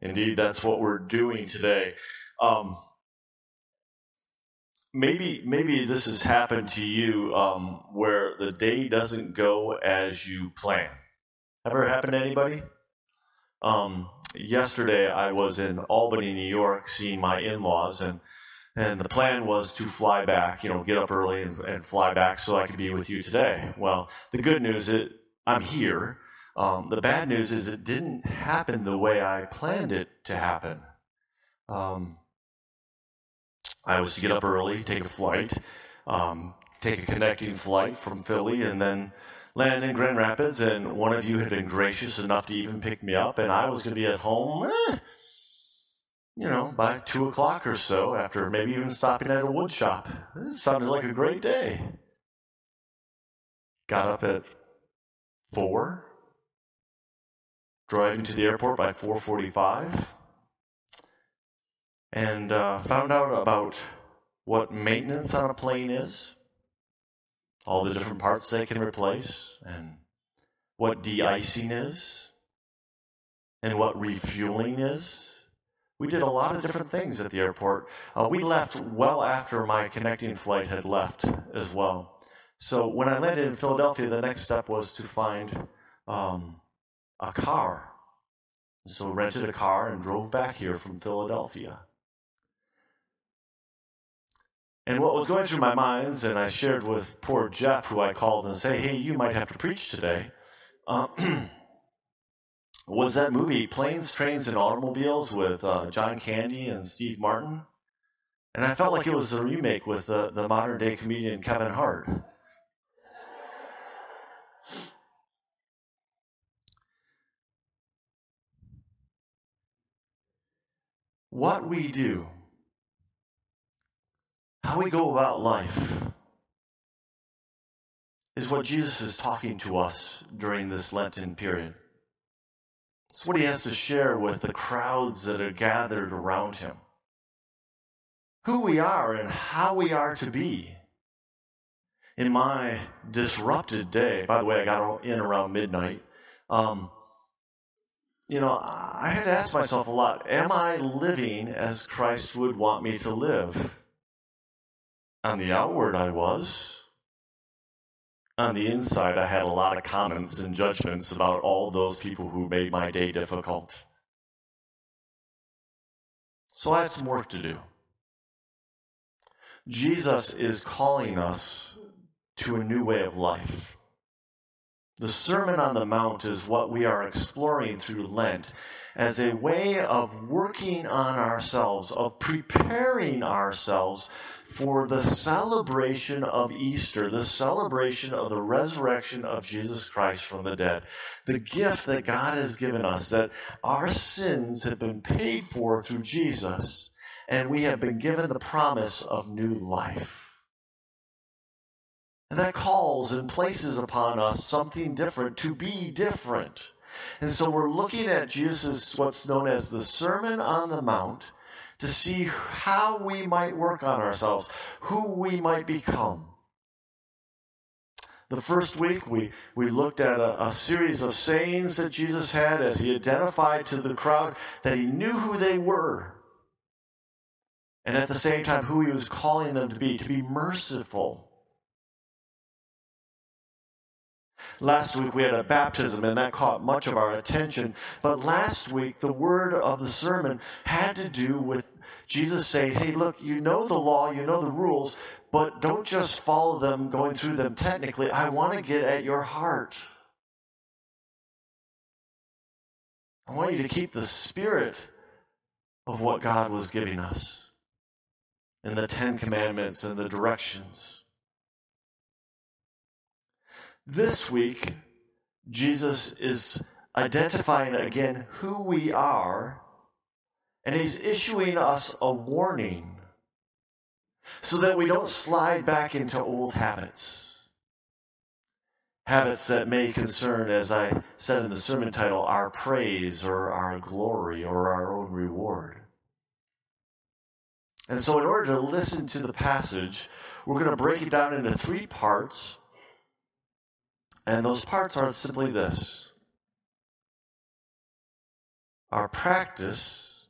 Indeed, that's what we're doing today. Um, maybe maybe this has happened to you um, where the day doesn't go as you plan. Ever happened to anybody? Um, yesterday, I was in Albany, New York, seeing my in-laws, and and the plan was to fly back. You know, get up early and, and fly back so I could be with you today. Well, the good news is I'm here. Um, the bad news is it didn't happen the way I planned it to happen. Um, I was to get up early, take a flight, um, take a connecting flight from Philly, and then land in Grand Rapids. And one of you had been gracious enough to even pick me up, and I was going to be at home, eh, you know, by two o'clock or so, after maybe even stopping at a wood shop. It sounded like a great day. Got up at four, driving to the airport by 4:45 and uh, found out about what maintenance on a plane is, all the different parts they can replace, and what de-icing is, and what refueling is. We did a lot of different things at the airport. Uh, we left well after my connecting flight had left as well. So when I landed in Philadelphia, the next step was to find um, a car. So rented a car and drove back here from Philadelphia. And what was going through my minds, and I shared with poor Jeff, who I called and say, "Hey, you might have to preach today," uh, was that movie "Planes, Trains, and Automobiles" with uh, John Candy and Steve Martin, and I felt like it was a remake with the, the modern day comedian Kevin Hart. What we do how we go about life is what Jesus is talking to us during this Lenten period. It's what he has to share with the crowds that are gathered around him. Who we are and how we are to be. In my disrupted day, by the way, I got in around midnight. Um, you know, I had to ask myself a lot Am I living as Christ would want me to live? On the outward, I was. On the inside, I had a lot of comments and judgments about all those people who made my day difficult. So I had some work to do. Jesus is calling us to a new way of life. The Sermon on the Mount is what we are exploring through Lent as a way of working on ourselves, of preparing ourselves for the celebration of Easter, the celebration of the resurrection of Jesus Christ from the dead. The gift that God has given us, that our sins have been paid for through Jesus, and we have been given the promise of new life. And that calls and places upon us something different to be different. And so we're looking at Jesus, what's known as the Sermon on the Mount, to see how we might work on ourselves, who we might become. The first week, we, we looked at a, a, series of sayings that Jesus had as he identified to the crowd that he knew who they were. And at the same time, who he was calling them to be, to be merciful Last week we had a baptism, and that caught much of our attention. But last week, the word of the sermon had to do with Jesus saying, Hey, look, you know the law, you know the rules, but don't just follow them, going through them technically. I want to get at your heart. I want you to keep the spirit of what God was giving us in the Ten Commandments and the directions. This week, Jesus is identifying again who we are, and he's issuing us a warning so that we don't slide back into old habits. Habits that may concern, as I said in the sermon title, our praise or our glory or our own reward. And so, in order to listen to the passage, we're going to break it down into three parts. And those parts are simply this our practice,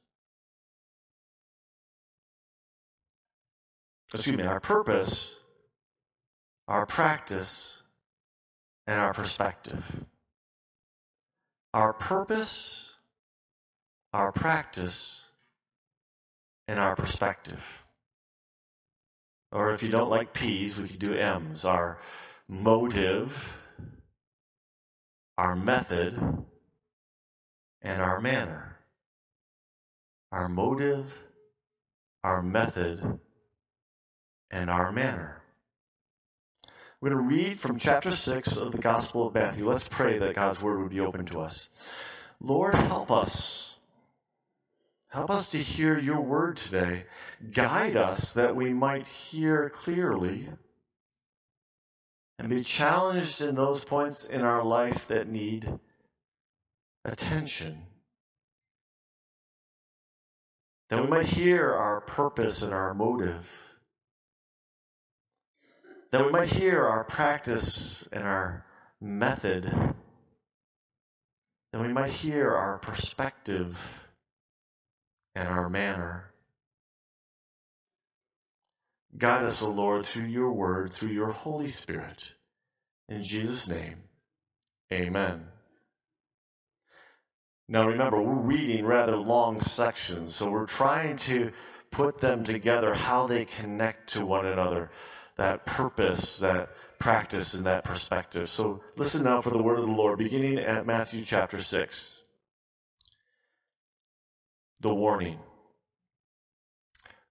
excuse me, our purpose, our practice, and our perspective. Our purpose, our practice, and our perspective. Or if you don't like P's, we could do M's. Our motive, our method, and our manner. Our motive, our method, and our manner. We're going to read from chapter 6 of the Gospel of Matthew. Let's pray that God's word would be open to us. Lord, help us. Help us to hear your word today. Guide us that we might hear clearly and be challenged in those points in our life that need attention. That we might hear our purpose and our motive. That we might hear our practice and our method. That we might hear our perspective and our manner. Guide us, O Lord, through your word, through your Holy Spirit. In Jesus' name, amen. Now remember, we're reading rather long sections, so we're trying to put them together, how they connect to one another, that purpose, that practice, and that perspective. So listen now for the word of the Lord, beginning at Matthew chapter 6. The warning.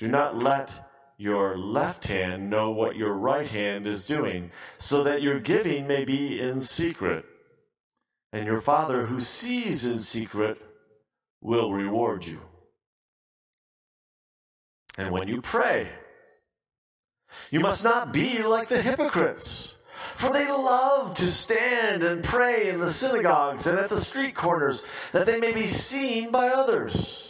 do not let your left hand know what your right hand is doing, so that your giving may be in secret. And your Father who sees in secret will reward you. And when you pray, you must not be like the hypocrites, for they love to stand and pray in the synagogues and at the street corners, that they may be seen by others.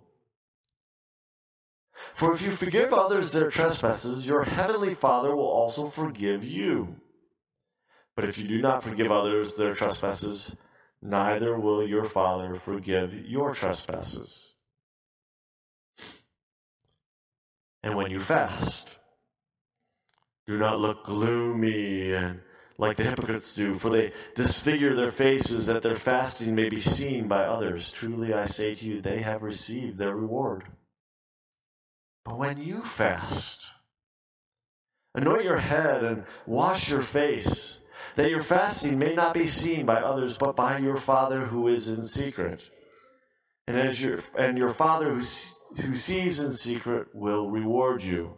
For if you forgive others their trespasses, your heavenly Father will also forgive you. But if you do not forgive others their trespasses, neither will your Father forgive your trespasses. And when you fast, do not look gloomy and like the hypocrites do, for they disfigure their faces that their fasting may be seen by others. Truly I say to you, they have received their reward. But when you fast, anoint your head and wash your face, that your fasting may not be seen by others, but by your Father who is in secret. And as your and your Father who, who sees in secret will reward you.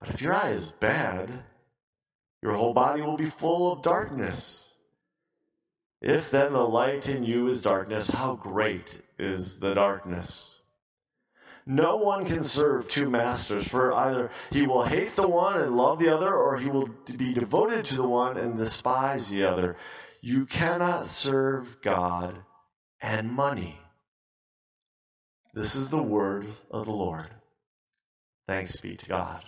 But if your eye is bad, your whole body will be full of darkness. If then the light in you is darkness, how great is the darkness? No one can serve two masters, for either he will hate the one and love the other, or he will be devoted to the one and despise the other. You cannot serve God and money. This is the word of the Lord. Thanks be to God.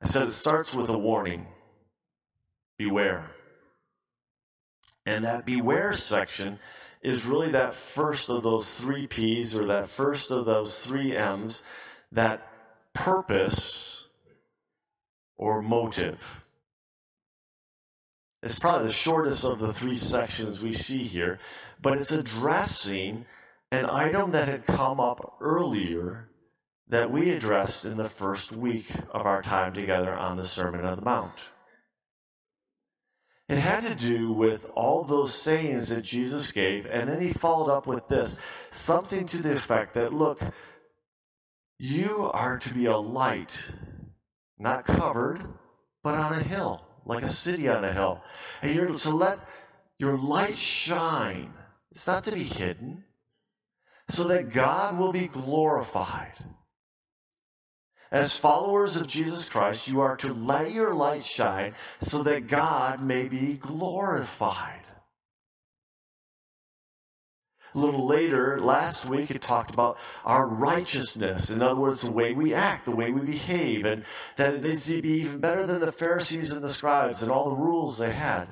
I said it starts with a warning beware. And that beware section is really that first of those three P's or that first of those three M's, that purpose or motive. It's probably the shortest of the three sections we see here, but it's addressing an item that had come up earlier that we addressed in the first week of our time together on the Sermon on the Mount. It had to do with all those sayings that Jesus gave, and then he followed up with this something to the effect that, look, you are to be a light not covered, but on a hill, like a city on a hill. And you're to let your light shine. It's not to be hidden, so that God will be glorified. As followers of Jesus Christ, you are to let your light shine so that God may be glorified. A little later, last week, it talked about our righteousness. In other words, the way we act, the way we behave, and that it needs to be even better than the Pharisees and the scribes and all the rules they had.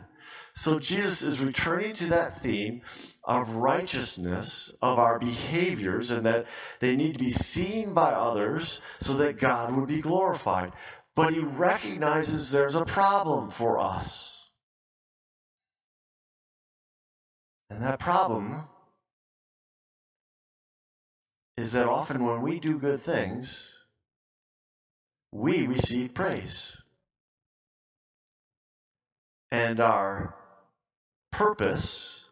So Jesus is returning to that theme of righteousness, of our behaviors, and that they need to be seen by others so that God would be glorified. But he recognizes there's a problem for us. And that problem is that often when we do good things, we receive praise. And our purpose,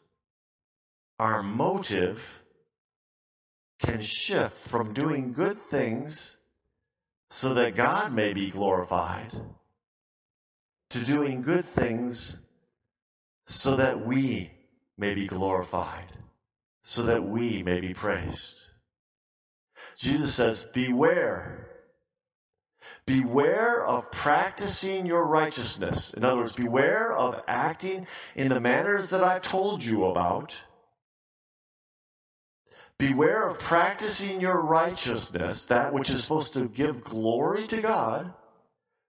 our motive, can shift from doing good things so that God may be glorified to doing good things so that we may be glorified, so that we may be praised. Jesus says, Beware. Beware of practicing your righteousness. In other words, beware of acting in the manners that I've told you about. Beware of practicing your righteousness, that which is supposed to give glory to God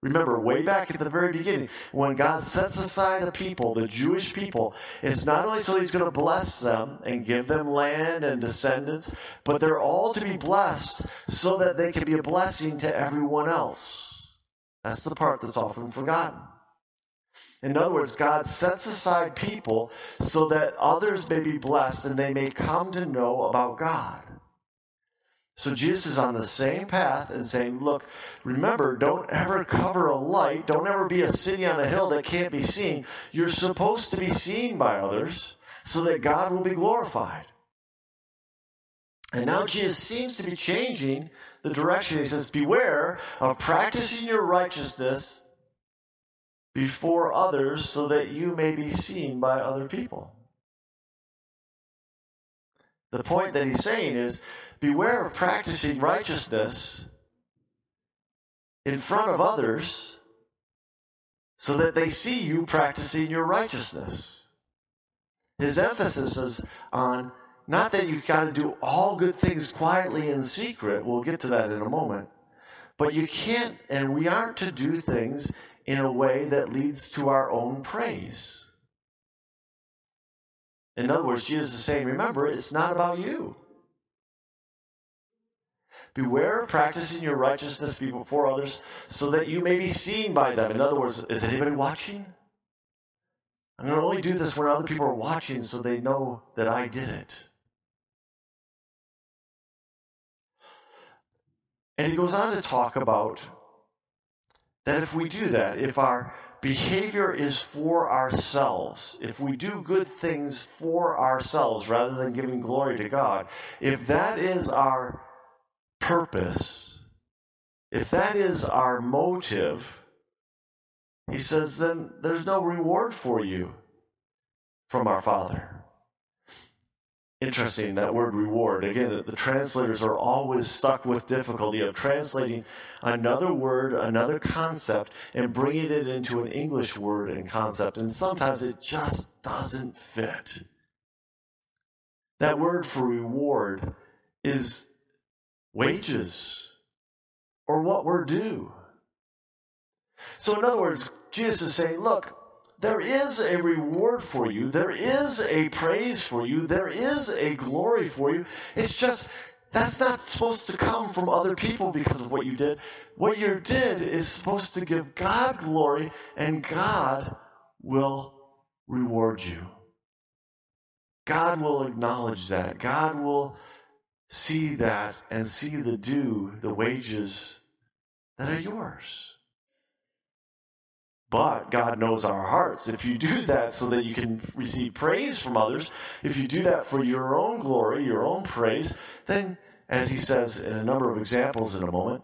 Remember, way back at the very beginning, when God sets aside a people, the Jewish people, it's not only so He's going to bless them and give them land and descendants, but they're all to be blessed so that they can be a blessing to everyone else. That's the part that's often forgotten. In other words, God sets aside people so that others may be blessed and they may come to know about God. So Jesus is on the same path and saying, Look, remember, don't ever cover a light. Don't ever be a city on a hill that can't be seen. You're supposed to be seen by others so that God will be glorified. And now Jesus seems to be changing the direction. He says, Beware of practicing your righteousness before others so that you may be seen by other people. The point that he's saying is beware of practicing righteousness in front of others so that they see you practicing your righteousness. His emphasis is on not that you've got to do all good things quietly in secret. We'll get to that in a moment. But you can't, and we aren't to do things in a way that leads to our own praise. In other words, Jesus is saying, remember, it's not about you. Beware of practicing your righteousness before others so that you may be seen by them. In other words, is anybody watching? I'm going to only do this when other people are watching so they know that I did it. And he goes on to talk about that if we do that, if our behavior is for ourselves, if we do good things for ourselves rather than giving glory to God, if that is our purpose, if that is our motive, he says, then there's no reward for you from our Father interesting that word reward. Again the translators are always stuck with difficulty of translating another word another concept and bringing it into an english word and concept and sometimes it just doesn't fit. That word for reward is wages or what we're due. So in other words jesus is saying look there is a reward for you. There is a praise for you. There is a glory for you. It's just that's not supposed to come from other people because of what you did. What you did is supposed to give God glory, and God will reward you. God will acknowledge that. God will see that and see the due, the wages that are yours. But God knows our hearts. If you do that so that you can receive praise from others, if you do that for your own glory, your own praise, then, as he says in a number of examples in a moment,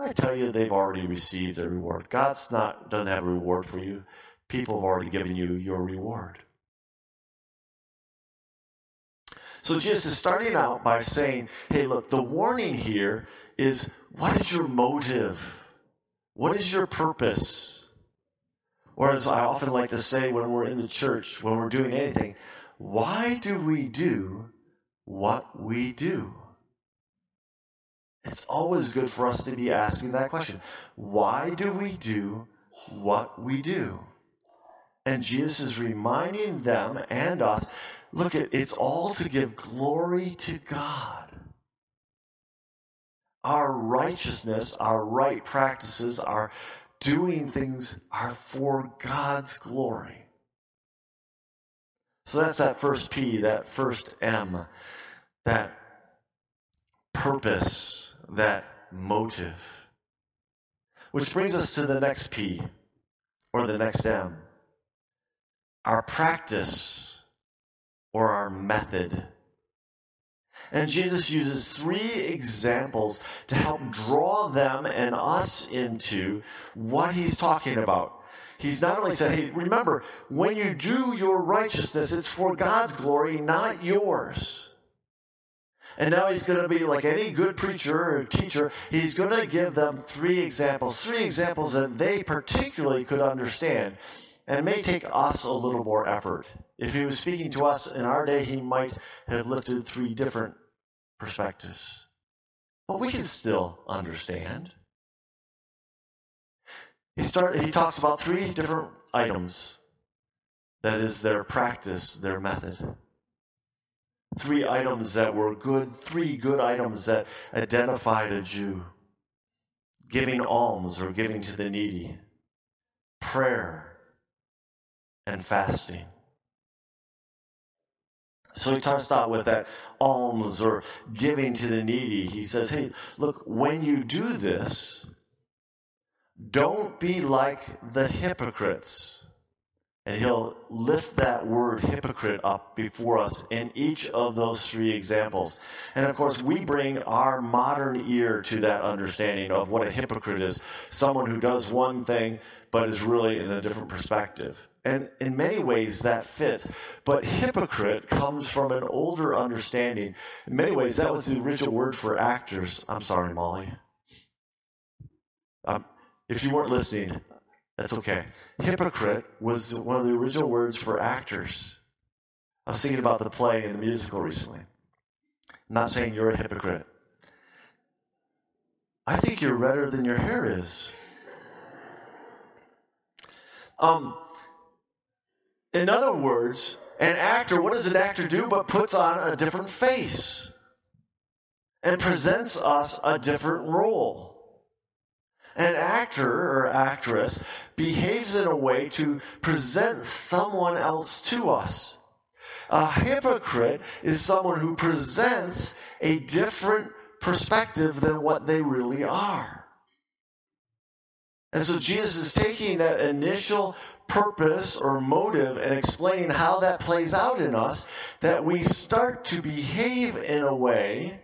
I tell you they've already received their reward. God's not doesn't have a reward for you. People have already given you your reward. So Jesus is starting out by saying, hey, look, the warning here is what is your motive? What is your purpose? Or as I often like to say when we're in the church, when we're doing anything, why do we do what we do? It's always good for us to be asking that question. Why do we do what we do? And Jesus is reminding them and us look at it's all to give glory to God. Our righteousness, our right practices, our doing things are for God's glory. So that's that first P, that first M, that purpose, that motive. Which brings us to the next P, or the next M our practice or our method. And Jesus uses three examples to help draw them and us into what he's talking about. He's not only said, hey, remember, when you do your righteousness, it's for God's glory, not yours. And now he's going to be like any good preacher or teacher, he's going to give them three examples, three examples that they particularly could understand. And it may take us a little more effort. If he was speaking to us in our day, he might have lifted three different perspectives. But we can still understand. He, start, he talks about three different items. That is their practice, their method. Three items that were good, three good items that identified a Jew giving alms or giving to the needy, prayer, and fasting. So he starts out with that alms or giving to the needy. He says, hey, look, when you do this, don't be like the hypocrites. And he'll lift that word hypocrite up before us in each of those three examples. And of course, we bring our modern ear to that understanding of what a hypocrite is someone who does one thing, but is really in a different perspective. And in many ways, that fits. But hypocrite comes from an older understanding. In many ways, that was the original word for actors. I'm sorry, Molly. Um, if you weren't listening, that's okay. Hypocrite was one of the original words for actors. I was thinking about the play and the musical recently. I'm not saying you're a hypocrite. I think you're redder than your hair is. Um, in other words, an actor, what does an actor do but puts on a different face and presents us a different role? An actor or actress behaves in a way to present someone else to us. A hypocrite is someone who presents a different perspective than what they really are. And so Jesus is taking that initial purpose or motive and explaining how that plays out in us, that we start to behave in a way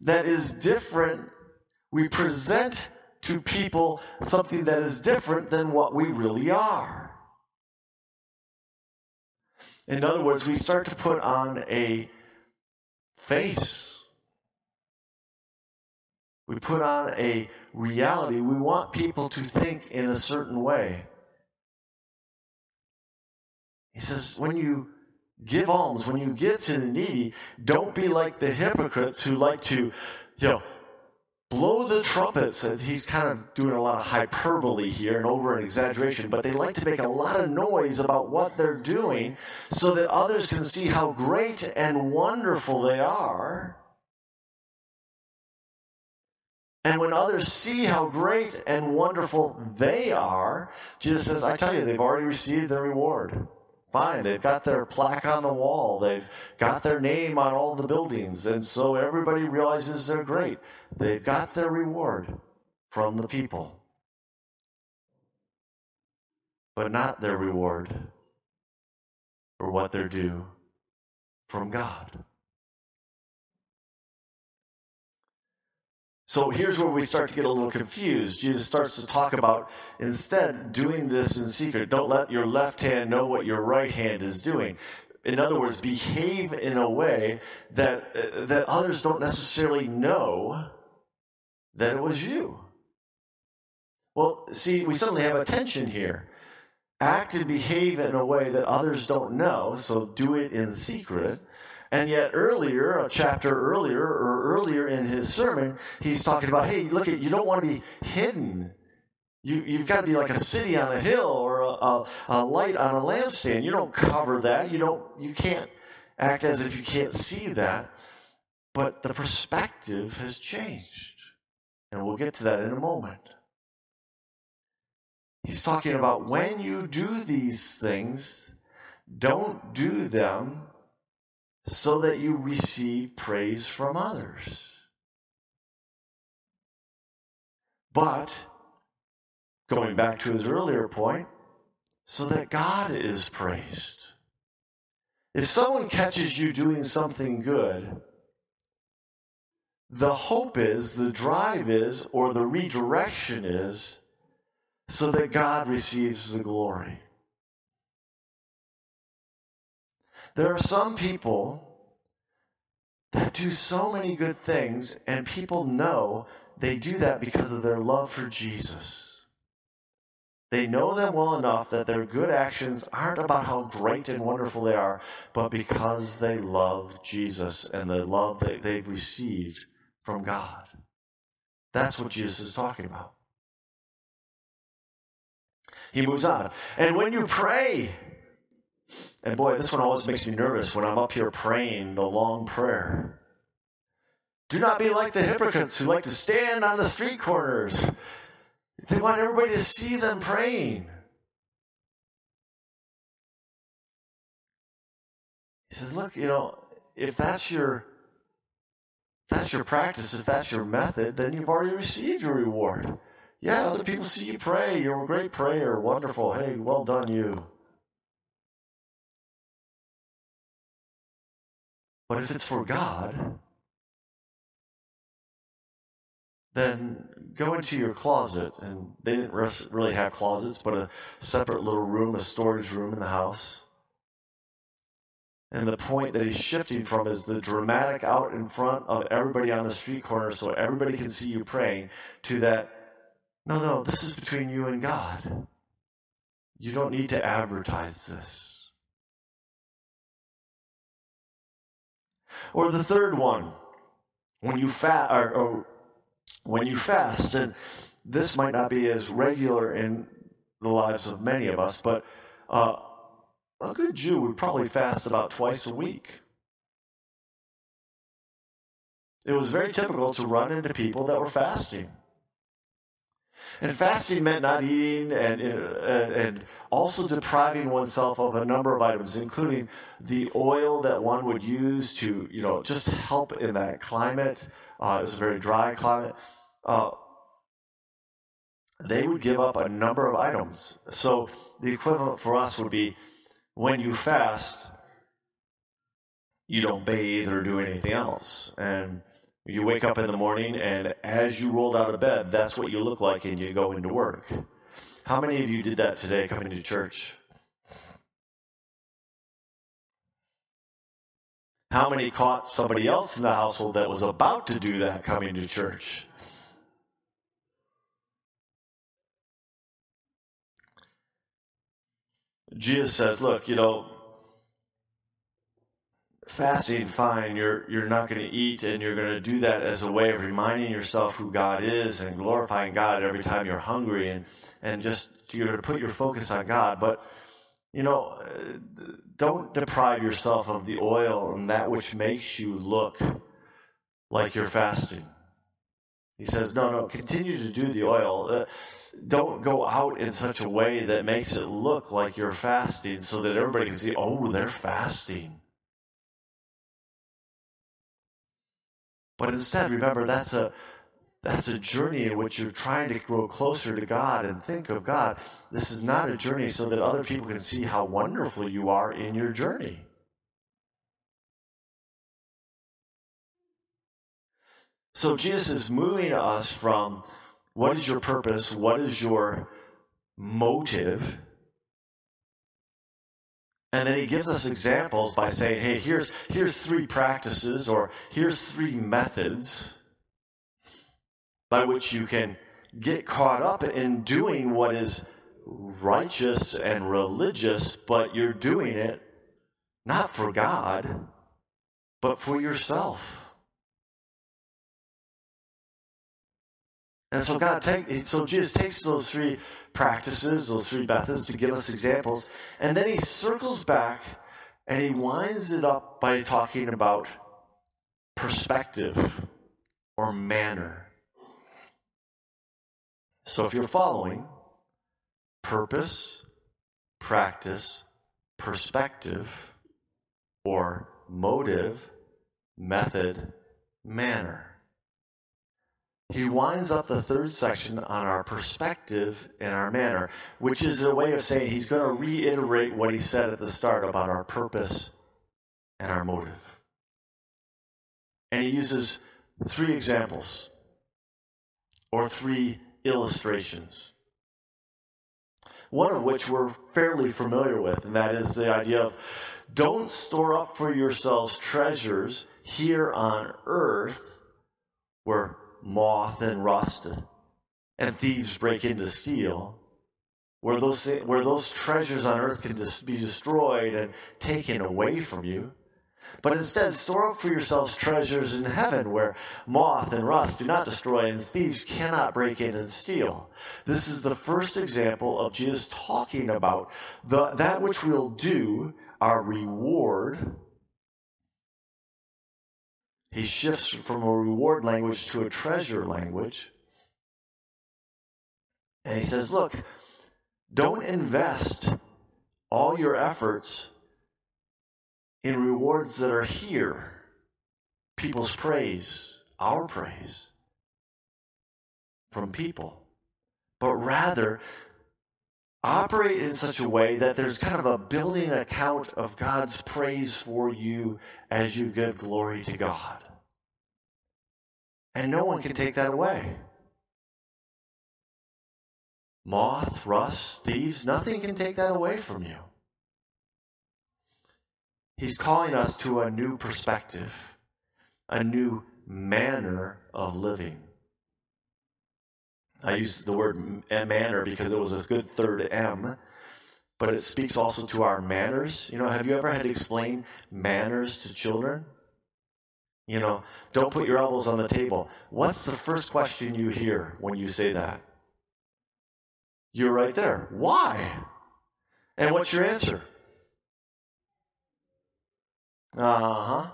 that is different. We present to people something that is different than what we really are. In other words, we start to put on a face. We put on a reality. We want people to think in a certain way. He says, when you give alms, when you give to the needy, don't be like the hypocrites who like to, you know, blow the trumpets. He's kind of doing a lot of hyperbole here and over an exaggeration, but they like to make a lot of noise about what they're doing so that others can see how great and wonderful they are. And when others see how great and wonderful they are, Jesus says, I tell you, they've already received their reward. Fine, they've got their plaque on the wall, they've got their name on all the buildings, and so everybody realizes they're great. They've got their reward from the people, but not their reward or what they're due from God. So here's where we start to get a little confused. Jesus starts to talk about instead doing this in secret. Don't let your left hand know what your right hand is doing. In other words, behave in a way that, that others don't necessarily know that it was you. Well, see, we suddenly have a tension here. Act and behave in a way that others don't know, so do it in secret. And yet, earlier, a chapter earlier, or earlier in his sermon, he's talking about, hey, look at you don't want to be hidden. You, you've got to be like a city on a hill or a, a, a light on a lampstand. You don't cover that. You don't. You can't act as if you can't see that. But the perspective has changed, and we'll get to that in a moment. He's talking about when you do these things, don't do them so that you receive praise from others. But, going back to his earlier point, so that God is praised. If someone catches you doing something good, the hope is, the drive is, or the redirection is, so that God receives the glory. There are some people that do so many good things, and people know they do that because of their love for Jesus. They know them well enough that their good actions aren't about how great and wonderful they are, but because they love Jesus and the love that they've received from God. That's what Jesus is talking about. He moves on. And when you pray, and boy, this one always makes me nervous when I'm up here praying the long prayer. Do not be like the hypocrites who like to stand on the street corners. They want everybody to see them praying. He says, look, you know, if that's your if that's your practice, if that's your method, then you've already received your reward. Yeah, other people see you pray. You're a great prayer. Wonderful. Hey, well done, you. But if it's for God, then go into your closet. And they didn't really have closets, but a separate little room, a storage room in the house. And the point that he's shifting from is the dramatic out in front of everybody on the street corner so everybody can see you praying to that, no, no, this is between you and God. You don't need to advertise this. Or the third one, when you fast, or, or when you fast, and this might not be as regular in the lives of many of us, but uh, a good Jew would probably fast about twice a week. It was very typical to run into people that were fasting. And fasting meant not eating and, and also depriving oneself of a number of items, including the oil that one would use to, you know, just help in that climate. Uh, it was a very dry climate. Uh, they would give up a number of items. So the equivalent for us would be when you fast, you don't bathe or do anything else. And you wake up in the morning, and as you rolled out of bed, that's what you look like, and you go into work. How many of you did that today coming to church? How many caught somebody else in the household that was about to do that coming to church? Jesus says, look, you know, fasting, fine, you're you're not going to eat and you're going to do that as a way of reminding yourself who God is and glorifying God every time you're hungry and and just you're to put your focus on God, but you know, don't deprive yourself of the oil and that which makes you look like you're fasting. He says, no, no, continue to do the oil. Uh, don't go out in such a way that makes it look like you're fasting so that everybody can see, oh, they're fasting. But instead, remember, that's a, that's a journey in which you're trying to grow closer to God and think of God. This is not a journey so that other people can see how wonderful you are in your journey. So Jesus is moving us from what is your purpose, what is your motive, and then he gives us examples by saying, hey, here's, here's three practices or here's three methods by which you can get caught up in doing what is righteous and religious, but you're doing it not for God, but for yourself. And so God take so Jesus takes those three practices, those three methods to give us examples, and then he circles back and he winds it up by talking about perspective or manner. So if you're following, purpose, practice, perspective, or motive, method, manner. He winds up the third section on our perspective and our manner, which is a way of saying he's going to reiterate what he said at the start about our purpose and our motive. And he uses three examples or three illustrations. One of which we're fairly familiar with, and that is the idea of don't store up for yourselves treasures here on earth where moth and rust and thieves break in to steal, where those, where those treasures on earth can be destroyed and taken away from you. But instead, store up for yourselves treasures in heaven where moth and rust do not destroy and thieves cannot break in and steal. This is the first example of Jesus talking about the, that which we'll do, our reward. He shifts from a reward language to a treasure language. And he says, look, don't invest all your efforts in rewards that are here people's praise, our praise from people, but rather operate in such a way that there's kind of a building account of God's praise for you as you give glory to God. And no one can take that away. Moth, rust, thieves, nothing can take that away from you. He's calling us to a new perspective, a new manner of living. I use the word manner because it was a good third M, but it speaks also to our manners. You know, have you ever had to explain manners to children? You know, don't put your elbows on the table. What's the first question you hear when you say that? You're right there. Why? And what's your answer? Uh huh.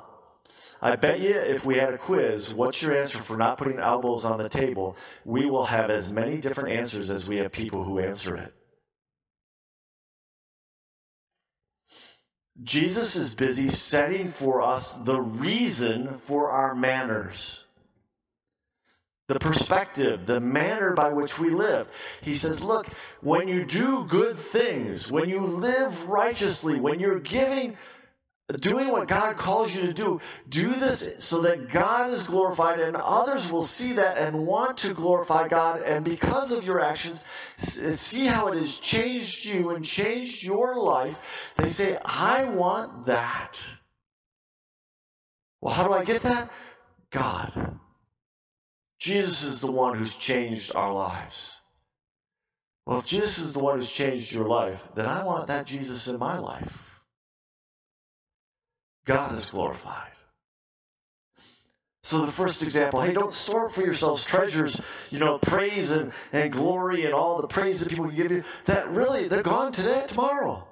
I bet you if we had a quiz, what's your answer for not putting elbows on the table? We will have as many different answers as we have people who answer it. Jesus is busy setting for us the reason for our manners. the perspective, the manner by which we live. He says, Look, when you do good things, when you live righteously, when you're giving, doing what God calls you to do, do this so that God is glorified and others will see that and want to glorify God. And because of your actions, see how it has changed you and changed your life. They say, I want that. Well, how do I get that? God. Jesus is the one who's changed our lives. Well, if Jesus is the one who's changed your life, then I want that Jesus in my life. God is glorified. So the first example, hey, don't store for yourselves treasures, you know, praise and, and glory and all the praise that people give you. That really, they're gone today, tomorrow.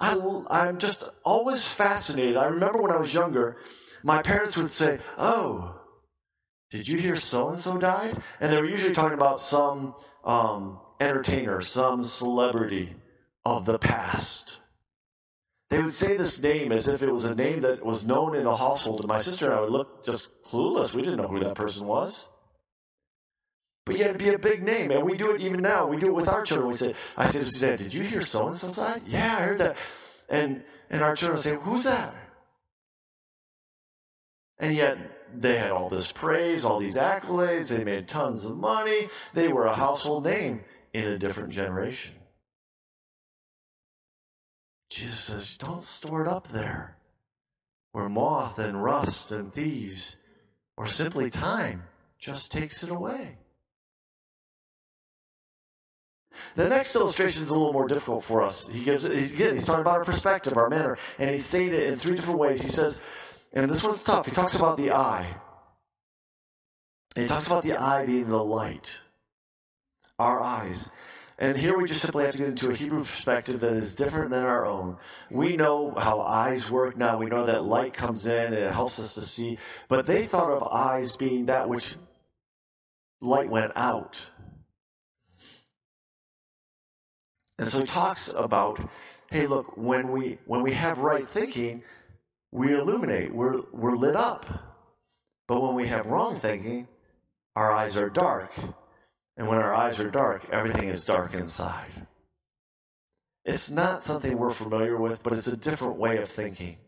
I, I'm just always fascinated. I remember when I was younger, my parents would say, oh, did you hear so and so died? And they were usually talking about some um, entertainer, some celebrity of the past. They would say this name as if it was a name that was known in the household. And my sister and I would look just clueless. We didn't know who that person was. But yet it'd be a big name. And we do it even now. We do it with our children. We say, I say to Suzanne, Did you hear so and so died? Yeah, I heard that. And and our children say, Who's that? And yet they had all this praise, all these accolades, they made tons of money, they were a household name in a different generation. Jesus says, don't store it up there where moth and rust and thieves or simply time just takes it away. The next illustration is a little more difficult for us. He gives he's, again, he's talking about our perspective, our manner, and he's saying it in three different ways. He says, and this one's tough. He talks about the eye. And he talks about the eye being the light. Our eyes. And here we just simply have to get into a Hebrew perspective that is different than our own. We know how eyes work now. We know that light comes in and it helps us to see. But they thought of eyes being that which light went out. And so he talks about, hey, look, when we when we have right thinking, we illuminate, we're, we're lit up. But when we have wrong thinking, our eyes are dark. And when our eyes are dark, everything is dark inside. It's not something we're familiar with, but it's a different way of thinking.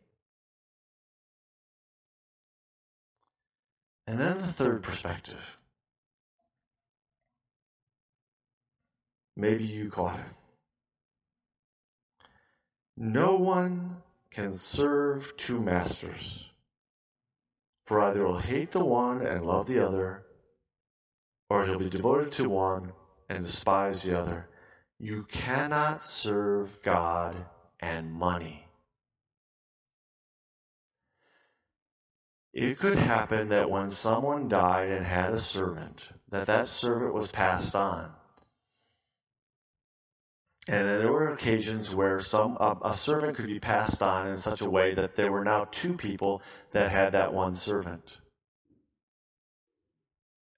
And then the third perspective. Maybe you caught it. No one can serve two masters. For either he'll hate the one and love the other, or he'll be devoted to one and despise the other. You cannot serve God and money. It could happen that when someone died and had a servant, that that servant was passed on. And there were occasions where some a, a servant could be passed on in such a way that there were now two people that had that one servant.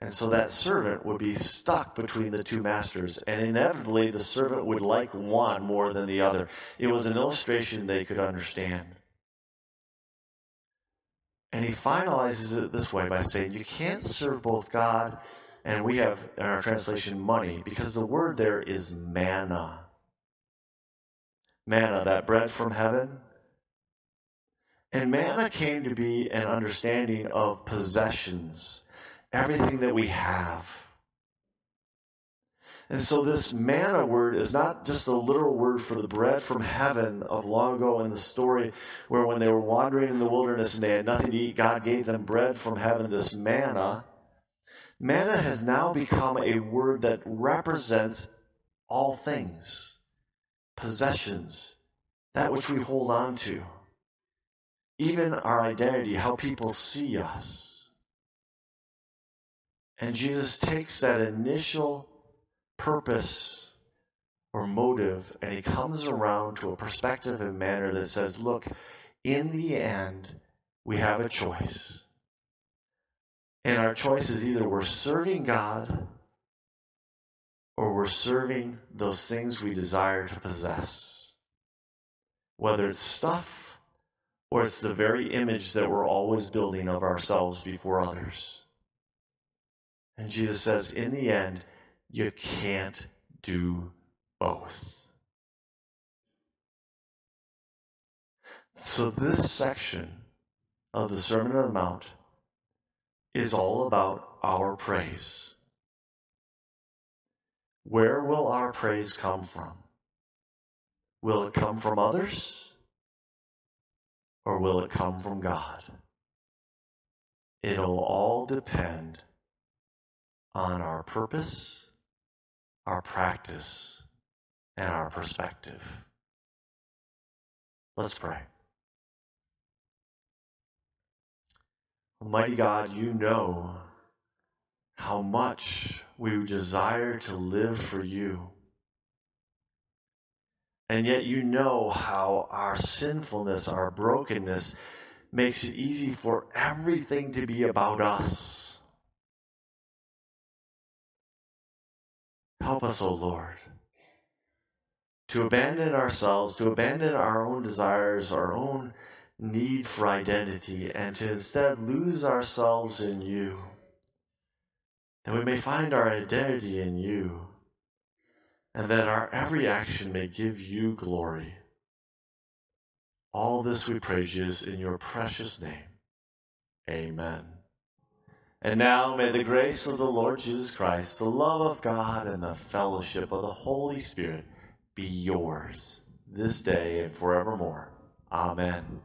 And so that servant would be stuck between the two masters, and inevitably the servant would like one more than the other. It was an illustration they could understand. And he finalizes it this way by saying, You can't serve both God and we have in our translation money, because the word there is manna manna, that bread from heaven. And manna came to be an understanding of possessions, everything that we have. And so, this manna word is not just a literal word for the bread from heaven of long ago in the story where, when they were wandering in the wilderness and they had nothing to eat, God gave them bread from heaven, this manna. Manna has now become a word that represents all things possessions, that which we hold on to, even our identity, how people see us. And Jesus takes that initial purpose or motive and he comes around to a perspective and manner that says, look, in the end, we have a choice. And our choice is either we're serving God or we're serving those things we desire to possess. Whether it's stuff or it's the very image that we're always building of ourselves before others. And Jesus says, in the end, you can't do both. So, this section of the Sermon on the Mount is all about our praise. Where will our praise come from? Will it come from others? Or will it come from God? It'll all depend on our purpose, our practice, and our perspective. Let's pray. Almighty God, you know how much we desire to live for you. And yet, you know how our sinfulness, our brokenness, makes it easy for everything to be about us. Help us, O Lord, to abandon ourselves, to abandon our own desires, our own need for identity, and to instead lose ourselves in you that we may find our identity in you, and that our every action may give you glory. All this we praise you in your precious name. Amen. And now may the grace of the Lord Jesus Christ, the love of God, and the fellowship of the Holy Spirit be yours this day and forevermore. Amen.